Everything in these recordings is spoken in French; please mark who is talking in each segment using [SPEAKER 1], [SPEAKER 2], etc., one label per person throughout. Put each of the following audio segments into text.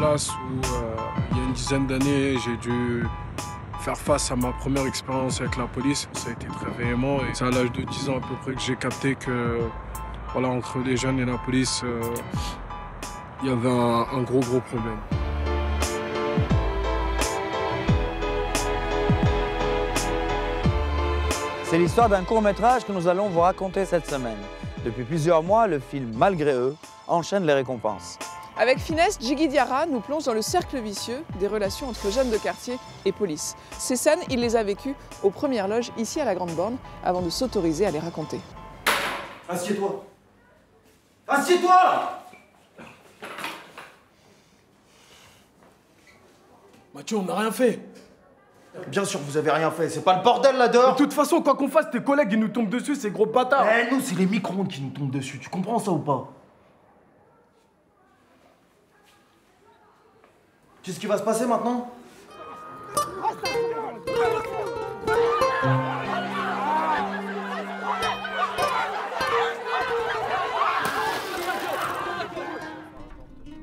[SPEAKER 1] où, euh, il y a une dizaine d'années, j'ai dû faire face à ma première expérience avec la police. Ça a été très véhément et c'est à l'âge de 10 ans à peu près que j'ai capté que, voilà, entre les jeunes et la police, euh, il y avait un, un gros, gros problème.
[SPEAKER 2] C'est l'histoire d'un court métrage que nous allons vous raconter cette semaine. Depuis plusieurs mois, le film Malgré eux enchaîne les récompenses.
[SPEAKER 3] Avec finesse, Jiggy Diarra nous plonge dans le cercle vicieux des relations entre jeunes de quartier et police. Ces scènes, il les a vécues aux premières loges ici à la Grande Borne avant de s'autoriser à les raconter.
[SPEAKER 4] Assieds-toi Assieds-toi
[SPEAKER 1] Mathieu, on n'a rien fait.
[SPEAKER 4] Bien sûr, vous avez rien fait, c'est pas le bordel là dehors
[SPEAKER 1] De toute façon, quoi qu'on fasse, tes collègues ils nous tombent dessus, ces gros bâtards.
[SPEAKER 4] Eh, nous, c'est les micro-ondes qui nous tombent dessus, tu comprends ça ou pas? Tu sais ce qui va se passer maintenant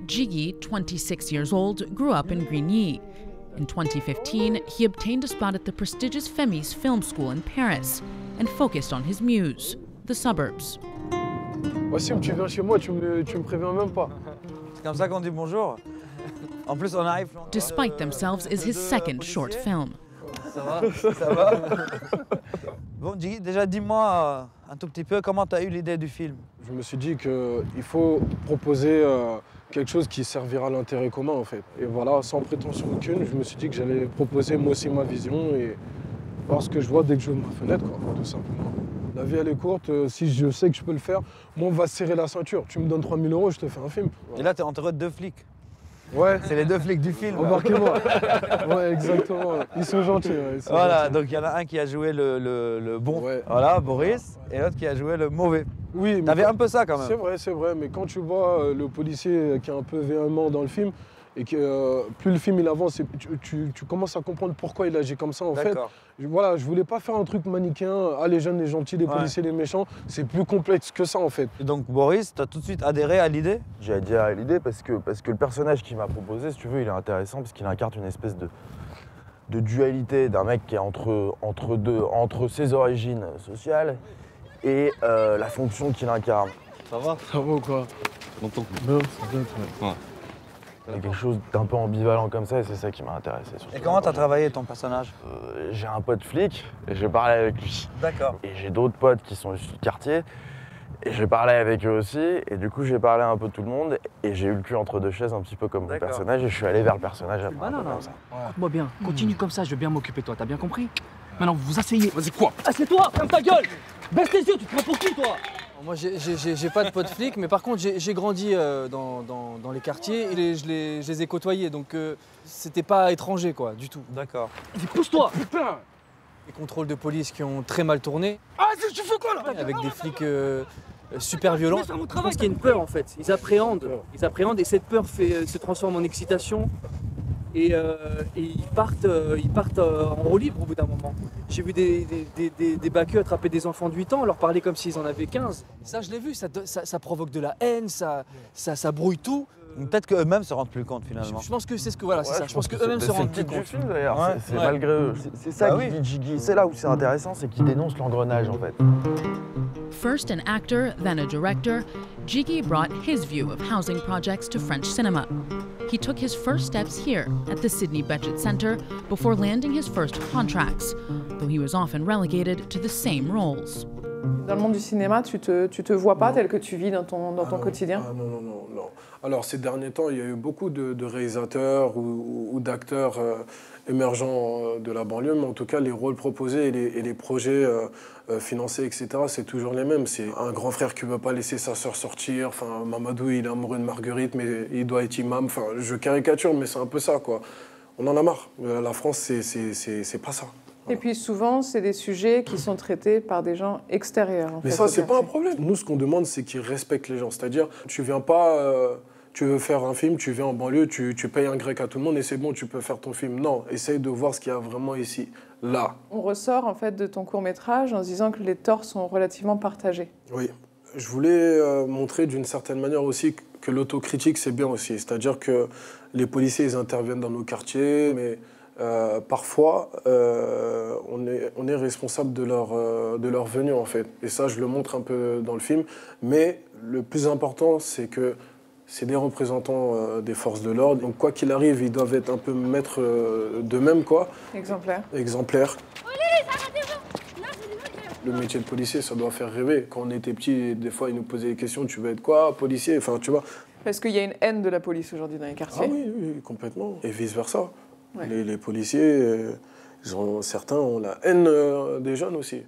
[SPEAKER 5] Jiggy, 26 years old, grew up in Grigny. In 2015, he obtained a spot at the prestigious FEMIS Film School in Paris and focused on his muse, the suburbs.
[SPEAKER 1] Wassim, tu viens chez moi, tu me, tu me préviens même pas.
[SPEAKER 2] C'est comme ça qu'on dit bonjour. En plus, on arrive.
[SPEAKER 5] Despite Themselves is his second short film.
[SPEAKER 2] Ça va Ça va Bon, déjà dis-moi euh, un tout petit peu comment tu as eu l'idée du film?
[SPEAKER 1] Je me suis dit qu'il faut proposer euh, quelque chose qui servira à l'intérêt commun en fait. Et voilà, sans prétention aucune, je me suis dit que j'allais proposer moi aussi ma vision et voir ce que je vois dès que je ouvre ma fenêtre, quoi, tout simplement. La vie elle est courte, euh, si je sais que je peux le faire, moi on va se serrer la ceinture. Tu me donnes 3000 euros, je te fais un film.
[SPEAKER 2] Et là, tu es entouré de deux flics.
[SPEAKER 1] Ouais,
[SPEAKER 2] C'est les deux flics du film.
[SPEAKER 1] embarquez-moi. ouais, exactement. Ils sont gentils. ouais, ils sont
[SPEAKER 2] Voilà,
[SPEAKER 1] gentils.
[SPEAKER 2] donc il y en a un qui a joué le, le- le bon,
[SPEAKER 1] Ouais.
[SPEAKER 2] voilà, Boris, et l'autre qui a joué le mauvais.
[SPEAKER 1] Oui, mais
[SPEAKER 2] T'avais un peu ça quand
[SPEAKER 1] C'est
[SPEAKER 2] même.
[SPEAKER 1] vrai, c'est vrai, mais quand tu vois euh, le policier qui est un peu véhément dans le film, et que euh, plus le film il avance, et tu, tu- tu commences à comprendre pourquoi il agit comme ça en fait.
[SPEAKER 2] D'accord.
[SPEAKER 1] Je- Voilà, je voulais pas faire un truc manichéen, ah les jeunes, les gentils, les
[SPEAKER 2] Ouais.
[SPEAKER 1] policiers, les méchants, c'est plus complexe que ça en fait.
[SPEAKER 2] Et donc Boris, tu as tout de suite adhéré à l'idée?
[SPEAKER 6] J'ai adhéré à l'idée parce que, parce que le personnage qu'il m'a proposé, si tu veux, il est intéressant parce qu'il incarne une espèce de, de dualité d'un mec qui est entre, entre, deux, entre ses origines sociales et euh, la fonction qu'il incarne.
[SPEAKER 2] Ça va?
[SPEAKER 1] Ça va ou quoi?
[SPEAKER 6] Il y a quelque chose d'un peu ambivalent comme ça et c'est ça qui m'a intéressé.
[SPEAKER 2] Et comment tu as travaillé ton personnage?
[SPEAKER 6] Euh, J'ai un pote flic et j'ai parlé avec lui.
[SPEAKER 2] D'accord.
[SPEAKER 6] Et j'ai d'autres potes qui sont issus du quartier. Et j'ai parlé avec eux aussi, et du coup j'ai parlé un peu tout le monde, et j'ai eu le cul entre deux chaises un petit peu comme mon
[SPEAKER 2] D'accord.
[SPEAKER 6] personnage, et je suis allé vers le personnage après.
[SPEAKER 7] hein.
[SPEAKER 6] comme ça.
[SPEAKER 7] Écoute-moi bien, continue comme ça, je vais bien m'occuper de toi, t'as bien compris? Maintenant, vous vous asseyez. Vas-y, quoi? Assieds-toi, ferme ta gueule Baisse les yeux, tu te prends pour qui, toi?
[SPEAKER 8] Moi, j'ai- pas de potes flics, mais par contre, j'ai grandi euh, dans, dans- dans les quartiers et les- je, les, je les ai côtoyés, donc euh, c'était pas étranger, quoi, du tout.
[SPEAKER 2] D'accord.
[SPEAKER 7] Vas-y, pousse-toi
[SPEAKER 8] Les contrôles de police qui ont très mal tourné,
[SPEAKER 7] Ah, tu fais quoi, là?
[SPEAKER 8] Avec des flics euh, euh, super violents.
[SPEAKER 7] Je pense qu'il y a une peur, en fait. Ils appréhendent. Ils appréhendent, et cette peur fait, euh, se transforme en excitation. Et, euh, et ils partent, euh, ils partent euh, en roue libre au bout d'un moment. J'ai vu des, des, des, des, attraper des enfants de 8 ans, leur parler comme s'ils en avaient 15.
[SPEAKER 8] Ça, je l'ai vu, ça, ça- ça provoque de la haine, ça, ça, ça brouille tout.
[SPEAKER 2] Peut-être qu'eux-mêmes se rendent plus compte finalement.
[SPEAKER 8] je pense que c'est ce que voilà, c'est ça. Je pense qu'eux-mêmes
[SPEAKER 6] c'est-
[SPEAKER 8] se
[SPEAKER 6] c'est
[SPEAKER 8] rendent plus compte.
[SPEAKER 6] film d'ailleurs,
[SPEAKER 2] Ouais.
[SPEAKER 6] c'est c'est
[SPEAKER 8] Ouais.
[SPEAKER 6] malgré eux. C'est- C'est ça
[SPEAKER 2] Bah
[SPEAKER 6] qui
[SPEAKER 2] oui.
[SPEAKER 6] dit Jiggy. C'est là où c'est intéressant, c'est qu'il dénonce l'engrenage en fait.
[SPEAKER 5] First an actor, then a director, Jiggy brought his view of housing projects to French cinema. He took his first steps here at the Sydney Budget Centre before landing his first contracts, though he was often relegated to the same roles.
[SPEAKER 3] Dans le monde du cinéma, tu te, tu te vois pas tel que tu vis dans ton, dans ton
[SPEAKER 1] Ah non,
[SPEAKER 3] quotidien?
[SPEAKER 1] Ah non, non, non, non. Alors, ces derniers temps, il y a eu beaucoup de, de réalisateurs ou, d'acteurs euh, émergents euh, de la banlieue, mais en tout cas, les rôles proposés et les, et les projets euh, euh, financés, etc., c'est toujours les mêmes. C'est un grand frère qui ne veut pas laisser sa sœur sortir. Enfin, Mamadou, il est amoureux de Marguerite, mais il doit être imam. Enfin, je caricature, mais c'est un peu ça, quoi. On en a marre. La France, c'est pas ça.
[SPEAKER 3] Et puis souvent, c'est des sujets qui sont traités par des gens extérieurs. en
[SPEAKER 1] Mais
[SPEAKER 3] fait,
[SPEAKER 1] ça, c'est pas un problème. Nous, ce qu'on demande, c'est qu'ils respectent les gens. C'est-à-dire, tu viens pas, euh, tu veux faire un film, tu viens en banlieue, tu, tu payes un grec à tout le monde et c'est bon, tu peux faire ton film. Non, essaye de voir ce qu'il y a vraiment ici, là.
[SPEAKER 3] On ressort en fait de ton court métrage en se disant que les torts sont relativement partagés.
[SPEAKER 1] Oui. Je voulais euh, montrer d'une certaine manière aussi que l'autocritique, c'est bien aussi. C'est-à-dire que les policiers, ils interviennent dans nos quartiers, mais euh, parfois, euh, on, est, on est responsable de leur, euh, de leur venue, en fait. Et ça, je le montre un peu dans le film. Mais le plus important, c'est que c'est des représentants euh, des forces de l'ordre. Donc, quoi qu'il arrive, ils doivent être un peu maîtres euh, d'eux-mêmes, quoi.
[SPEAKER 3] Exemplaire.
[SPEAKER 1] Exemplaires. Le métier de policier, ça doit faire rêver. Quand on était petit, des fois, ils nous posaient des questions tu veux être quoi Policier? Enfin, tu vois.
[SPEAKER 3] Parce qu'il y a une haine de la police aujourd'hui dans les
[SPEAKER 1] Ah
[SPEAKER 3] quartiers.
[SPEAKER 1] oui, oui, complètement. Et vice-versa.
[SPEAKER 3] Ouais.
[SPEAKER 1] Les, les policiers, euh, ils ont, certains ont la haine euh, des jeunes aussi.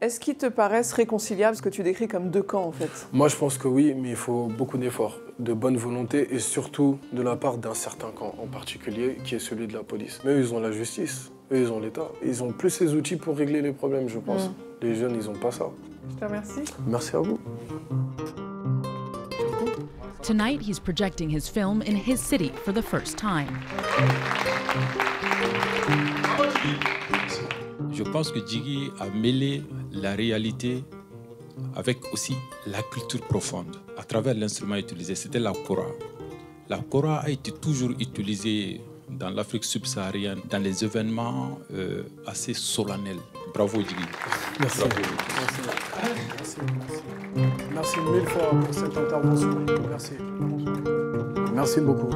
[SPEAKER 3] Est-ce qu'ils te paraissent réconciliables, ce que tu décris comme deux camps en fait?
[SPEAKER 1] Moi, je pense que oui, mais il faut beaucoup d'efforts, de bonne volonté et surtout de la part d'un certain camp en particulier, qui est celui de la police. Mais eux, ils ont la justice, eux, ils ont l'État. Ils ont plus ces outils pour régler les problèmes, je pense.
[SPEAKER 3] Mm.
[SPEAKER 1] Les jeunes, ils n'ont pas ça.
[SPEAKER 3] Je te remercie.
[SPEAKER 1] Merci à vous.
[SPEAKER 5] Tonight, he's projecting his film in his city for the first time.
[SPEAKER 9] Je pense que Jiggy a mêlé la réalité avec aussi la culture profonde à travers l'instrument utilisé. C'était la kora. La kora a été toujours utilisée dans l'Afrique subsaharienne dans les événements euh, assez solennels.
[SPEAKER 1] Merci.
[SPEAKER 9] Bravo.
[SPEAKER 1] Merci. Merci. Merci mille fois pour cette intervention. Merci. Merci beaucoup.